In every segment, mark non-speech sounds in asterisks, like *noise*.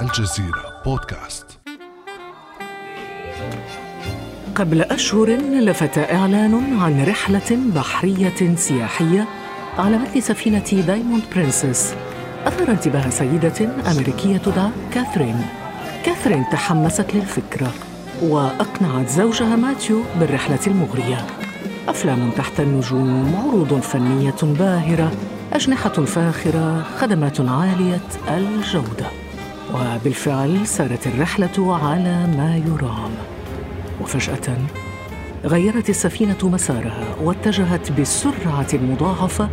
الجزيرة بودكاست. قبل أشهر لفت إعلان عن رحلة بحرية سياحية على متن سفينة دايموند برنسس أثار انتباه سيدة أمريكية تدعى كاثرين. كاثرين تحمست للفكرة وأقنعت زوجها ماتيو بالرحلة المغرية. أفلام تحت النجوم عروض فنية باهرة أجنحة فاخرة خدمات عالية الجودة. وبالفعل سارت الرحلة على ما يرام. وفجأة غيرت السفينة مسارها واتجهت بالسرعة المضاعفة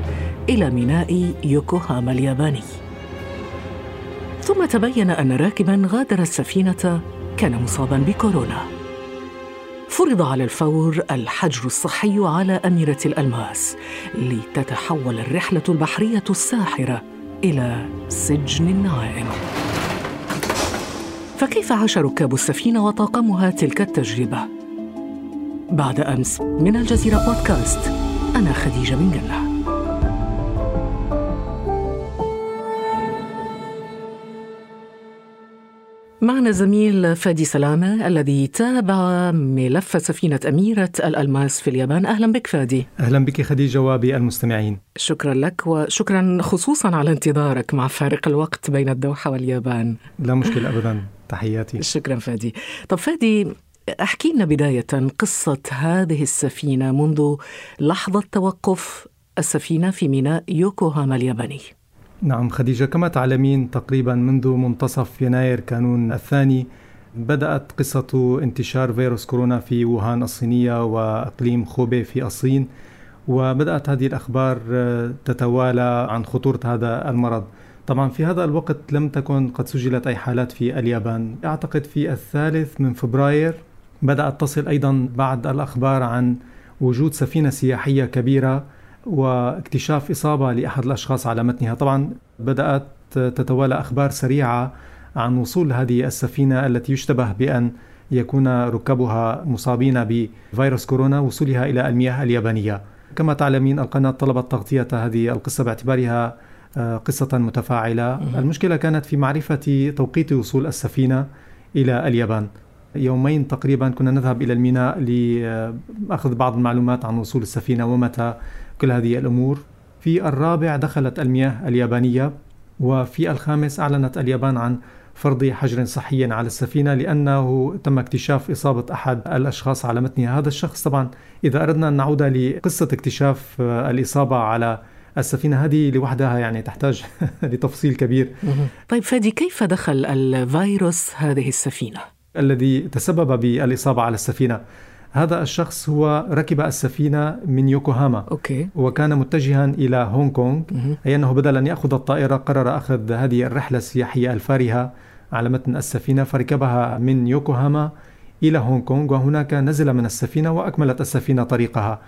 إلى ميناء يوكوهاما الياباني. ثم تبين أن راكبا غادر السفينة كان مصابا بكورونا. فرض على الفور الحجر الصحي على أميرة الألماس لتتحول الرحلة البحرية الساحرة إلى سجن عائم فكيف عاش ركاب السفينة وطاقمها تلك التجربة؟ بعد أمس من الجزيرة بودكاست أنا خديجة بن جنة معنا زميل فادي سلامة الذي تابع ملف سفينة أميرة الألماس في اليابان. أهلا بك فادي. أهلا بك خديجة وبالمستمعين شكرا لك وشكرا خصوصا على انتظارك مع فارق الوقت بين الدوحة واليابان. لا مشكلة أبدا. تحياتي. شكرا فادي. طب فادي أحكي لنا بداية قصة هذه السفينة منذ لحظة توقف السفينة في ميناء يوكوهاما الياباني. نعم خديجة كما تعلمين تقريبا منذ منتصف يناير كانون الثاني بدأت قصة انتشار فيروس كورونا في ووهان الصينية وإقليم خوبي في الصين وبدأت هذه الأخبار تتوالى عن خطورة هذا المرض. طبعا في هذا الوقت لم تكن قد سجلت أي حالات في اليابان. أعتقد في الثالث من فبراير بدأت تصل أيضا بعض الأخبار عن وجود سفينة سياحية كبيرة واكتشاف إصابة لأحد الأشخاص على متنها. طبعا بدأت تتوالى أخبار سريعة عن وصول هذه السفينة التي يشتبه بأن يكون ركابها مصابين بفيروس كورونا وصولها إلى المياه اليابانية. كما تعلمين القناة طلبت تغطية هذه القصة باعتبارها آه، قصة متفاعلة. المشكلة كانت في معرفة توقيت وصول السفينة إلى اليابان. يومين تقريبا كنا نذهب إلى الميناء لأخذ بعض المعلومات عن وصول السفينة ومتى كل هذه الأمور. في الرابع دخلت المياه اليابانية وفي الخامس أعلنت اليابان عن فرض حجر صحي على السفينة لأنه تم اكتشاف إصابة أحد الأشخاص على متنها. هذا الشخص طبعا إذا أردنا أن نعود لقصة اكتشاف الإصابة على السفينة هذه لوحدها يعني تحتاج *laughs* لتفصيل كبير. طيب فادي كيف دخل الفيروس هذه السفينة؟ الذي تسبب بالإصابة على السفينة. هذا الشخص هو ركب السفينة من يوكوهاما. أوكي. وكان متجها إلى هونغ كونغ. أي أنه بدل أن يأخذ الطائرة قرر أخذ هذه الرحلة السياحية الفارهة على متن السفينة فركبها من يوكوهاما إلى هونغ كونغ. وهناك نزل من السفينة وأكملت السفينة طريقها.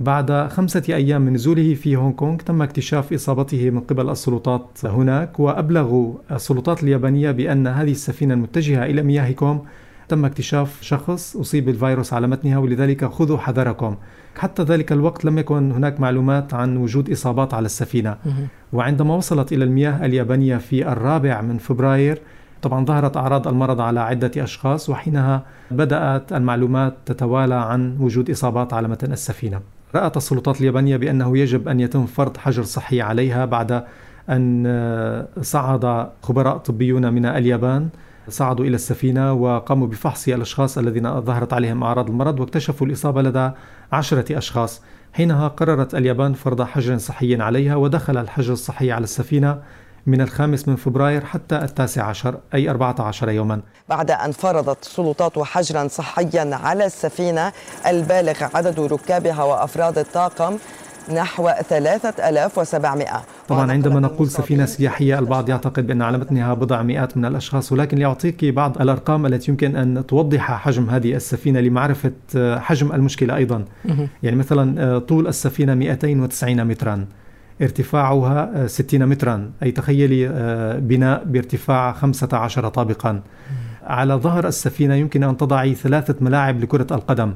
بعد خمسة أيام من نزوله في هونغ كونغ تم اكتشاف إصابته من قبل السلطات هناك. وأبلغوا السلطات اليابانية بأن هذه السفينة المتجهة إلى مياهكم تم اكتشاف شخص أصيب بالفيروس على متنها ولذلك خذوا حذركم. حتى ذلك الوقت لم يكن هناك معلومات عن وجود إصابات على السفينة. وعندما وصلت إلى المياه اليابانية في الرابع من فبراير طبعا ظهرت أعراض المرض على عدة أشخاص وحينها بدأت المعلومات تتوالى عن وجود إصابات على متن السفينة. رأت السلطات اليابانية بأنه يجب أن يتم فرض حجر صحي عليها بعد أن صعد خبراء طبيون من اليابان صعدوا إلى السفينة وقاموا بفحص الأشخاص الذين ظهرت عليهم أعراض المرض واكتشفوا الإصابة لدى عشرة أشخاص. حينها قررت اليابان فرض حجر صحي عليها ودخل الحجر الصحي على السفينة من الخامس من فبراير حتى التاسع عشر أي 14 يوما. بعد أن فرضت السلطات حجرا صحيا على السفينة البالغ عدد ركابها وأفراد الطاقم نحو 3700 طبعا عندما نقول سفينة سياحية البعض يعتقد بأن على متنها بضع مئات من الأشخاص ولكن ليعطيك بعض الأرقام التي يمكن أن توضح حجم هذه السفينة لمعرفة حجم المشكلة أيضا. يعني مثلا طول السفينة 290 مترا ارتفاعها 60 مترا. أي تخيلي بناء بارتفاع 15 طابقا. على ظهر السفينة يمكن أن تضعي ثلاثة ملاعب لكرة القدم.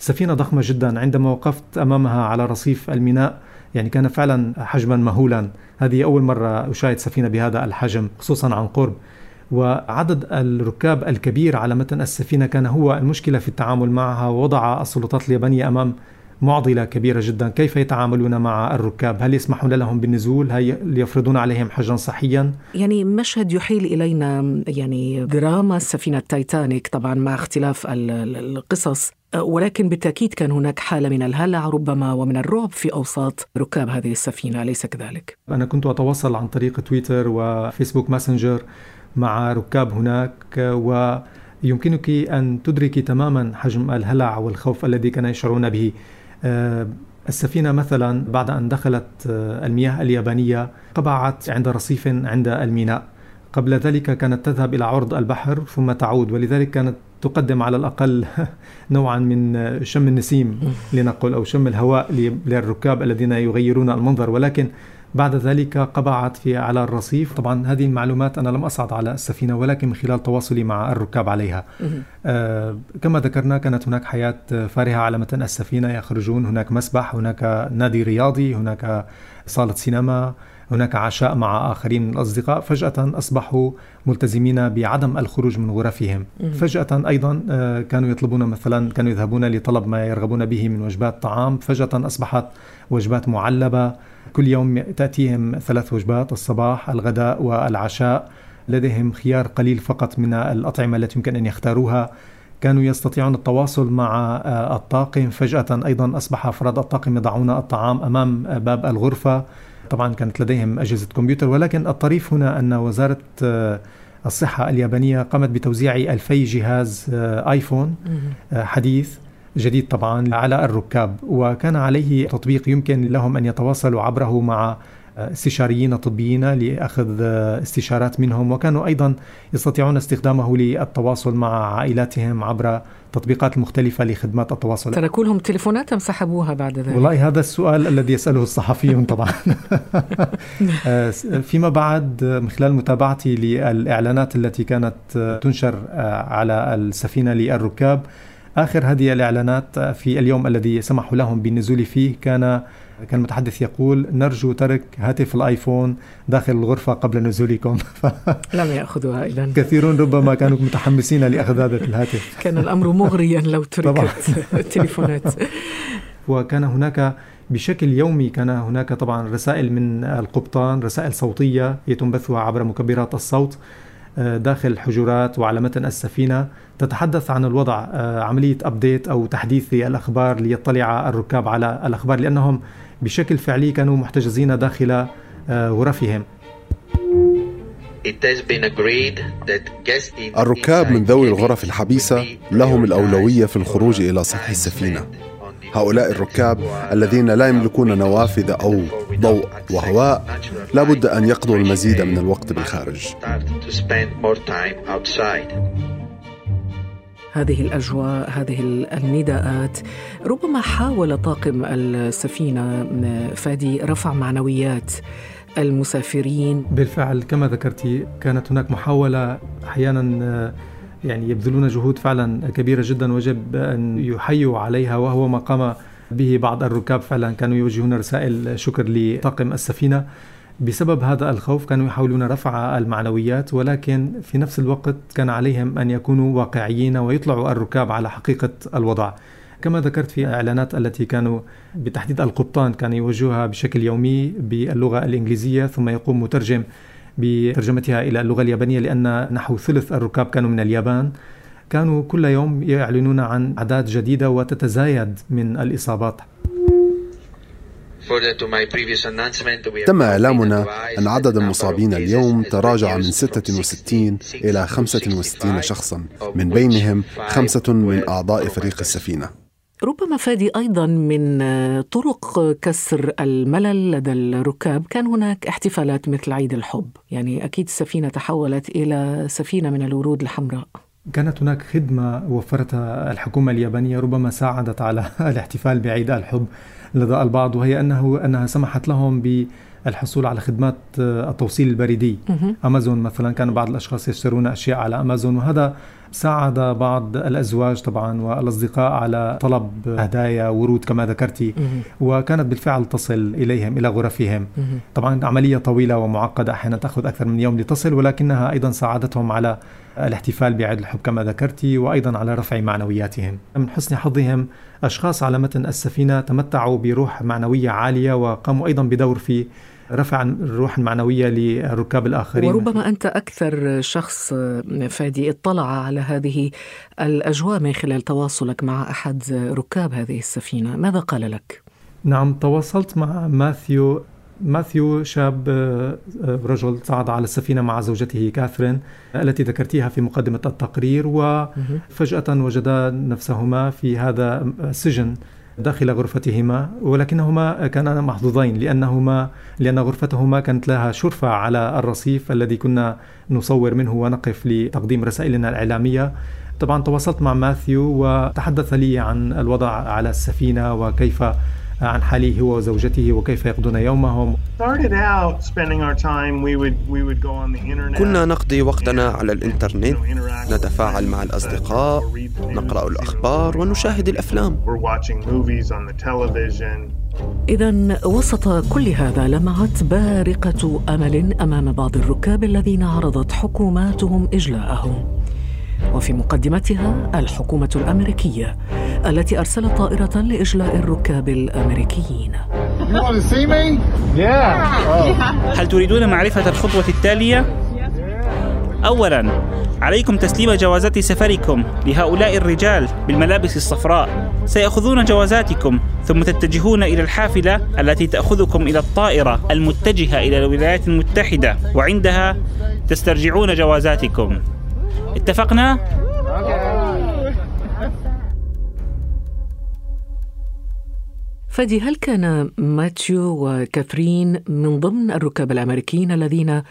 سفينة ضخمة جدا عندما وقفت أمامها على رصيف الميناء يعني كان فعلا حجما مهولا. هذه أول مرة أشاهد سفينة بهذا الحجم خصوصا عن قرب. وعدد الركاب الكبير على متن السفينة كان هو المشكلة في التعامل معها ووضع السلطات اليابانية أمام معضلة كبيرة جدا. كيف يتعاملون مع الركاب؟ هل يسمحون لهم بالنزول؟ هل يفرضون عليهم حجرا صحيا؟ يعني مشهد يحيل إلينا يعني دراما سفينة تايتانيك طبعا مع اختلاف القصص. ولكن بالتأكيد كان هناك حالة من الهلع ربما ومن الرعب في أوساط ركاب هذه السفينة أليس كذلك؟ أنا كنت أتواصل عن طريق تويتر وفيسبوك ماسنجر مع ركاب هناك ويمكنك أن تدركي تماما حجم الهلع والخوف الذي كانوا يشعرون به آه، السفينة مثلا بعد أن دخلت آه، المياه اليابانية قبعت عند رصيف عند الميناء قبل ذلك كانت تذهب إلى عرض البحر ثم تعود ولذلك كانت تقدم على الأقل *laughs* نوعا من شم النسيم *laughs* لنقل أو شم الهواء للركاب الذين يغيرون المنظر. ولكن بعد ذلك قبعت في على الرصيف. طبعا هذه المعلومات أنا لم أصعد على السفينة ولكن من خلال تواصلي مع الركاب عليها. آه كما ذكرنا كانت هناك حياة فارهة على متن السفينة. يخرجون هناك مسبح هناك نادي رياضي هناك صالة سينما. هناك عشاء مع آخرين من الأصدقاء فجأة أصبحوا ملتزمين بعدم الخروج من غرفهم. فجأة أيضا آه، كانوا يطلبون مثلا كانوا يذهبون لطلب ما يرغبون به من وجبات طعام. فجأة أصبحت وجبات معلبة. كل يوم تأتيهم ثلاث وجبات الصباح الغداء والعشاء. لديهم خيار قليل فقط من الأطعمة التي يمكن أن يختاروها. كانوا يستطيعون التواصل مع آه، الطاقم. فجأة أيضا أصبح أفراد الطاقم يضعون الطعام أمام باب الغرفة. طبعا كانت لديهم أجهزة كمبيوتر ولكن الطريف هنا أن وزارة آه، الصحة اليابانية قامت بتوزيع ألفي جهاز آه، آيفون حديث جديد طبعا على الركاب وكان عليه تطبيق يمكن لهم أن يتواصلوا عبره مع استشاريين طبيين لأخذ استشارات منهم وكانوا أيضا يستطيعون استخدامه للتواصل مع عائلاتهم عبر تطبيقات مختلفة لخدمات التواصل تركوا لهم تليفونات أم سحبوها بعد ذلك؟ والله هذا السؤال الذي يسأله الصحفيون طبعا *laughs* فيما بعد من خلال متابعتي للإعلانات التي كانت تنشر على السفينة للركاب آخر هذه الإعلانات في اليوم الذي سمحوا لهم بالنزول فيه كان كان المتحدث يقول نرجو ترك هاتف الآيفون داخل الغرفة قبل نزولكم. *laughs* لم ياخذوها اذا *laughs* كثيرون ربما كانوا متحمسين لأخذ هذا الهاتف. *laughs* كان الأمر مغريا لو تركت التليفونات. وكان هناك بشكل يومي كان هناك طبعا رسائل من القبطان رسائل صوتية يتم بثها عبر مكبرات الصوت آه، داخل الحجرات وعلى متن السفينة. تتحدث عن الوضع آه، عملية ابديت أو تحديث للاخبار ليطلع الركاب على الأخبار لأنهم بشكل فعلي كانوا محتجزين داخل آه، غرفهم الركاب من ذوي الغرف الحبيسة لهم الأولوية في الخروج إلى سطح السفينة هؤلاء الركاب الذين لا يملكون نوافذ أو ضوء وهواء لابد أن يقضوا المزيد من الوقت بالخارج هذه الأجواء هذه النداءات. ربما حاول طاقم السفينة فادي رفع معنويات المسافرين. بالفعل كما ذكرتي كانت هناك محاولة أحيانا يعني يبذلون جهود فعلا كبيرة جدا وجب أن يحيوا عليها وهو ما قام به بعض الركاب فعلا. كانوا يوجهون رسائل شكر لطاقم السفينة. بسبب هذا الخوف كانوا يحاولون رفع المعنويات ولكن في نفس الوقت كان عليهم أن يكونوا واقعيين ويطلعوا الركاب على حقيقة الوضع. كما ذكرت في الاعلانات التي كانوا بتحديد القبطان كانوا يوجهوها بشكل يومي باللغة الإنجليزية ثم يقوم مترجم بترجمتها إلى اللغة اليابانية لأن نحو ثلث الركاب كانوا من اليابان. كانوا كل يوم يعلنون عن أعداد جديدة وتتزايد من الإصابات تم إعلامنا أن عدد المصابين اليوم تراجع من 66 إلى 65 شخصا من بينهم خمسة من أعضاء فريق السفينة. ربما فادي أيضا من طرق كسر الملل لدى الركاب. كان هناك احتفالات مثل عيد الحب. يعني أكيد السفينة تحولت إلى سفينة من الورود الحمراء. كانت هناك خدمة وفرتها الحكومة اليابانية ربما ساعدت على *laughs* الاحتفال بعيد الحب. لدى البعض وهي أنه أنها سمحت لهم بالحصول على خدمات التوصيل البريدي. أمازون مثلا كان بعض الأشخاص يشترون أشياء على أمازون وهذا ساعد بعض الأزواج طبعا والأصدقاء على طلب هدايا ورود كما ذكرتي. وكانت بالفعل تصل إليهم إلى غرفهم. طبعا عملية طويلة ومعقدة أحيانا تأخذ أكثر من يوم لتصل ولكنها أيضا ساعدتهم على الاحتفال بعيد الحب كما ذكرتي وأيضا على رفع معنوياتهم. من حسن حظهم أشخاص على متن السفينة تمتعوا بروح معنوية عالية وقاموا أيضا بدور في رفع الروح المعنوية للركاب الآخرين. وربما أنت أكثر شخص فادي اطلع على هذه الأجواء من خلال تواصلك مع أحد ركاب هذه السفينة. ماذا قال لك؟ نعم تواصلت مع ماثيو ماثيو شاب آه، رجل صعد على السفينة مع زوجته كاثرين التي ذكرتيها في مقدمة التقرير وفجأة وجدا نفسهما في هذا السجن داخل غرفتهما ولكنهما كانا محظوظين لأنهما لأن غرفتهما كانت لها شرفة على الرصيف الذي كنا نصور منه ونقف لتقديم رسائلنا الإعلامية. طبعا تواصلت مع ماثيو وتحدث لي عن الوضع على السفينة وكيف عن حاله هو وزوجته وكيف يقضون يومهم. كنا نقضي وقتنا على الإنترنت نتفاعل مع الأصدقاء نقرأ الأخبار ونشاهد الأفلام. إذا وسط كل هذا لمعت بارقة أمل أمام بعض الركاب الذين عرضت حكوماتهم إجلاءهم. وفي مقدمتها الحكومة الأمريكية التي أرسلت طائرة لإجلاء الركاب الأمريكيين. هل تريدون معرفة الخطوة التالية؟ أولاً عليكم تسليم جوازات سفركم لهؤلاء الرجال بالملابس الصفراء. سيأخذون جوازاتكم ثم تتجهون إلى الحافلة التي تأخذكم إلى الطائرة المتجهة إلى الولايات المتحدة وعندها تسترجعون جوازاتكم. اتفقنا؟ فادي هل كان ماتيو وكاثرين من ضمن الركاب الأمريكيين الذين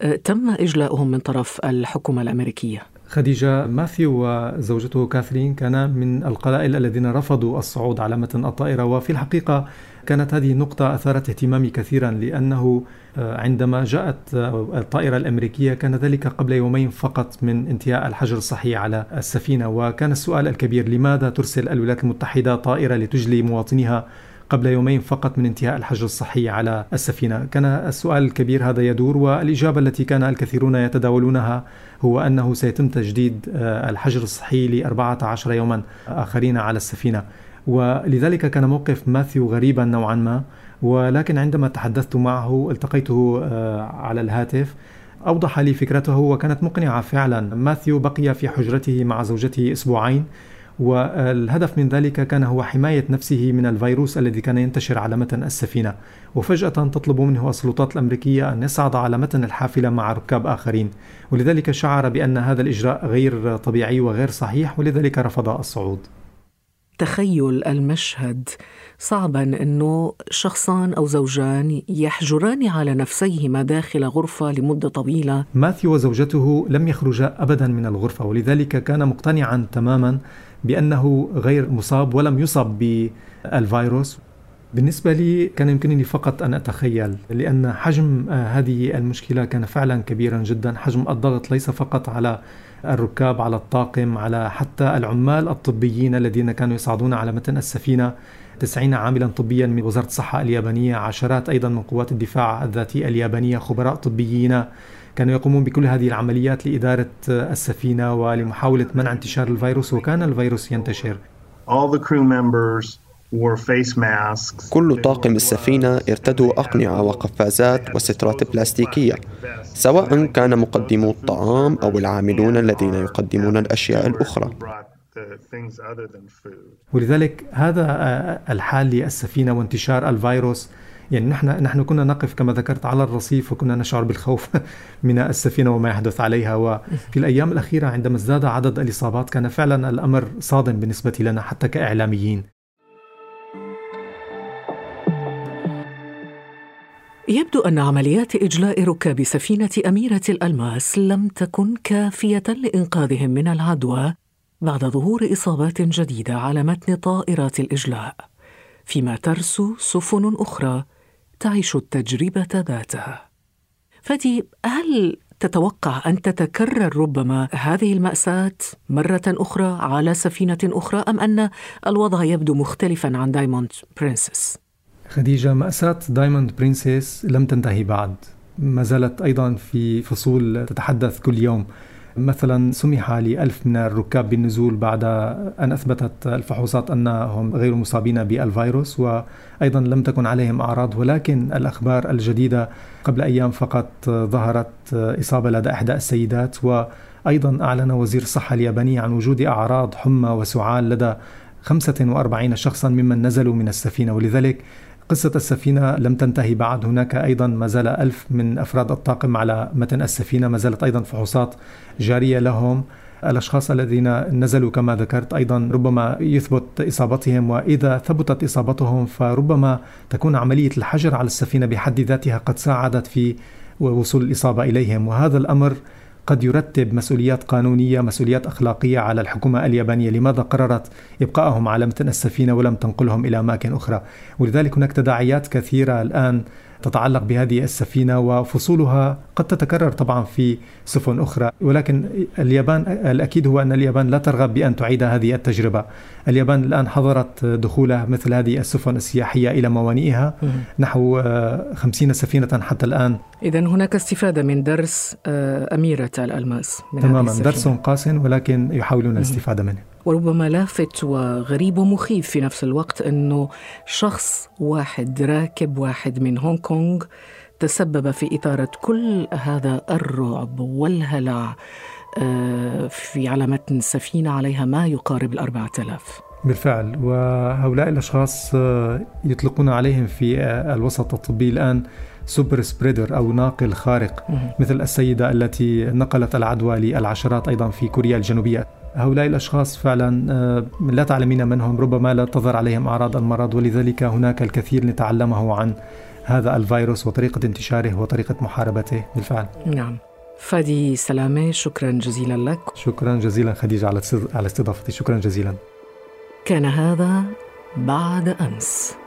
آه، تم إجلاؤهم من طرف الحكومة الأمريكية؟ خديجة ماثيو وزوجته كاثرين؟ كانا من القلائل الذين رفضوا الصعود على متن الطائرة وفي الحقيقة كانت هذه النقطة أثارت اهتمامي كثيرا لأنه آه، عندما جاءت آه، الطائرة الأمريكية كان ذلك قبل يومين فقط من انتهاء الحجر الصحي على السفينة. وكان السؤال الكبير لماذا ترسل الولايات المتحدة طائرة لتجلي مواطنيها قبل يومين فقط من انتهاء الحجر الصحي على السفينة. كان السؤال الكبير هذا يدور والإجابة التي كان الكثيرون يتداولونها هو أنه سيتم تجديد آه، الحجر الصحي لأربعة عشر يوما آخرين على السفينة. ولذلك كان موقف ماثيو غريبا نوعا ما. ولكن عندما تحدثت معه التقيته آه، على الهاتف أوضح لي فكرته وكانت مقنعة فعلا. ماثيو بقي في حجرته مع زوجته أسبوعين. والهدف من ذلك كان هو حماية نفسه من الفيروس الذي كان ينتشر على متن السفينة. وفجأة تطلب منه السلطات الأمريكية أن يصعد على متن الحافلة مع ركاب آخرين. ولذلك شعر بأن هذا الإجراء غير طبيعي وغير صحيح ولذلك رفض الصعود. تخيل المشهد. صعبا انه شخصان أو زوجان يحجران على نفسيهما داخل غرفة لمدة طويلة. ماثيو وزوجته لم يخرجا ابدا من الغرفة ولذلك كان مقتنعا تماما بأنه غير مصاب ولم يصب بالفيروس. بالنسبة لي كان يمكنني فقط أن أتخيل لأن حجم هذه المشكلة كان فعلا كبيرا جدا. حجم الضغط ليس فقط على الركاب على الطاقم على حتى العمال الطبيين الذين كانوا يصعدون على متن السفينة. تسعين عاملا طبيا من وزارة الصحة اليابانية عشرات أيضا من قوات الدفاع الذاتي اليابانية خبراء طبيين. كانوا يقومون بكل هذه العمليات لإدارة السفينة ولمحاولة منع انتشار الفيروس وكان الفيروس ينتشر. All the crew members كل طاقم السفينة ارتدوا أقنعة وقفازات وسترات بلاستيكية. سواء كان مقدمو الطعام أو العاملون الذين يقدمون الأشياء الأخرى. ولذلك هذا الحال للسفينة وانتشار الفيروس. يعني نحن نحن كنا نقف كما ذكرت على الرصيف وكنا نشعر بالخوف *laughs* من السفينة وما يحدث عليها. وفي الأيام الأخيرة عندما ازداد عدد الإصابات كان فعلا الأمر صادم بالنسبة لنا حتى كإعلاميين. يبدو أن عمليات إجلاء ركاب سفينة أميرة الألماس لم تكن كافية لإنقاذهم من العدوى بعد ظهور إصابات جديدة على متن طائرات الإجلاء. فيما ترسو سفن أخرى تعيش التجربة ذاتها. فدي هل تتوقع أن تتكرر ربما هذه المأساة مرة أخرى على سفينة أخرى أم أن الوضع يبدو مختلفا عن دايموند برنسس؟ خديجة مأساة دايموند برنسس لم تنتهي بعد. ما زالت أيضا في فصول تتحدث كل يوم. مثلا سمح لألف من الركاب بالنزول بعد أن أثبتت الفحوصات أنهم غير مصابين بالفيروس وأيضا لم تكن عليهم أعراض ولكن الأخبار الجديدة قبل أيام فقط ظهرت إصابة لدى إحدى السيدات وأيضا أعلن وزير الصحة الياباني عن وجود أعراض حمى وسعال لدى 45 شخصا ممن نزلوا من السفينة ولذلك قصة السفينة لم تنتهي بعد. هناك أيضا ما زال ألف من أفراد الطاقم على متن السفينة ما زالت أيضا فحوصات جارية لهم. الأشخاص الذين نزلوا كما ذكرت أيضا ربما يثبت إصابتهم وإذا ثبتت إصابتهم فربما تكون عملية الحجر على السفينة بحد ذاتها قد ساعدت في وصول الإصابة إليهم. وهذا الأمر قد يرتب مسؤوليات قانونية، مسؤوليات أخلاقية على الحكومة اليابانية، لماذا قررت ابقائهم على متن السفينة ولم تنقلهم إلى أماكن أخرى؟ ولذلك هناك تداعيات كثيرة الآن تتعلق بهذه السفينة وفصولها قد تتكرر طبعا في سفن أخرى. ولكن اليابان الأكيد هو أن اليابان لا ترغب بأن تعيد هذه التجربة. اليابان الآن حظرت دخول مثل هذه السفن السياحية إلى موانئها نحو 50 سفينة حتى الآن. إذا هناك استفادة من درس آه، أميرة الألماس من تماما. درس قاس ولكن يحاولون الاستفادة منه. وربما لافت وغريب ومخيف في نفس الوقت إنه شخص واحد راكب واحد من هونغ كونغ تسبب في إثارة كل هذا الرعب والهلع آه، في على متن سفينة عليها ما يقارب الأربعة آلاف. بالفعل. وهؤلاء الأشخاص آه، يطلقون عليهم في آه، الوسط الطبي الآن super spreader أو ناقل خارق مثل السيدة التي نقلت العدوى للعشرات أيضا في كوريا الجنوبية. هؤلاء الأشخاص فعلا آه، لا تعلمين منهم ربما لا تظهر عليهم أعراض المرض ولذلك هناك الكثير نتعلمه عن هذا الفيروس وطريقة انتشاره وطريقة محاربته بالفعل. نعم. فادي سلامة شكرا جزيلا لك. شكرا جزيلا خديجة على على استضافتي شكرا جزيلا. كان هذا بعد أمس.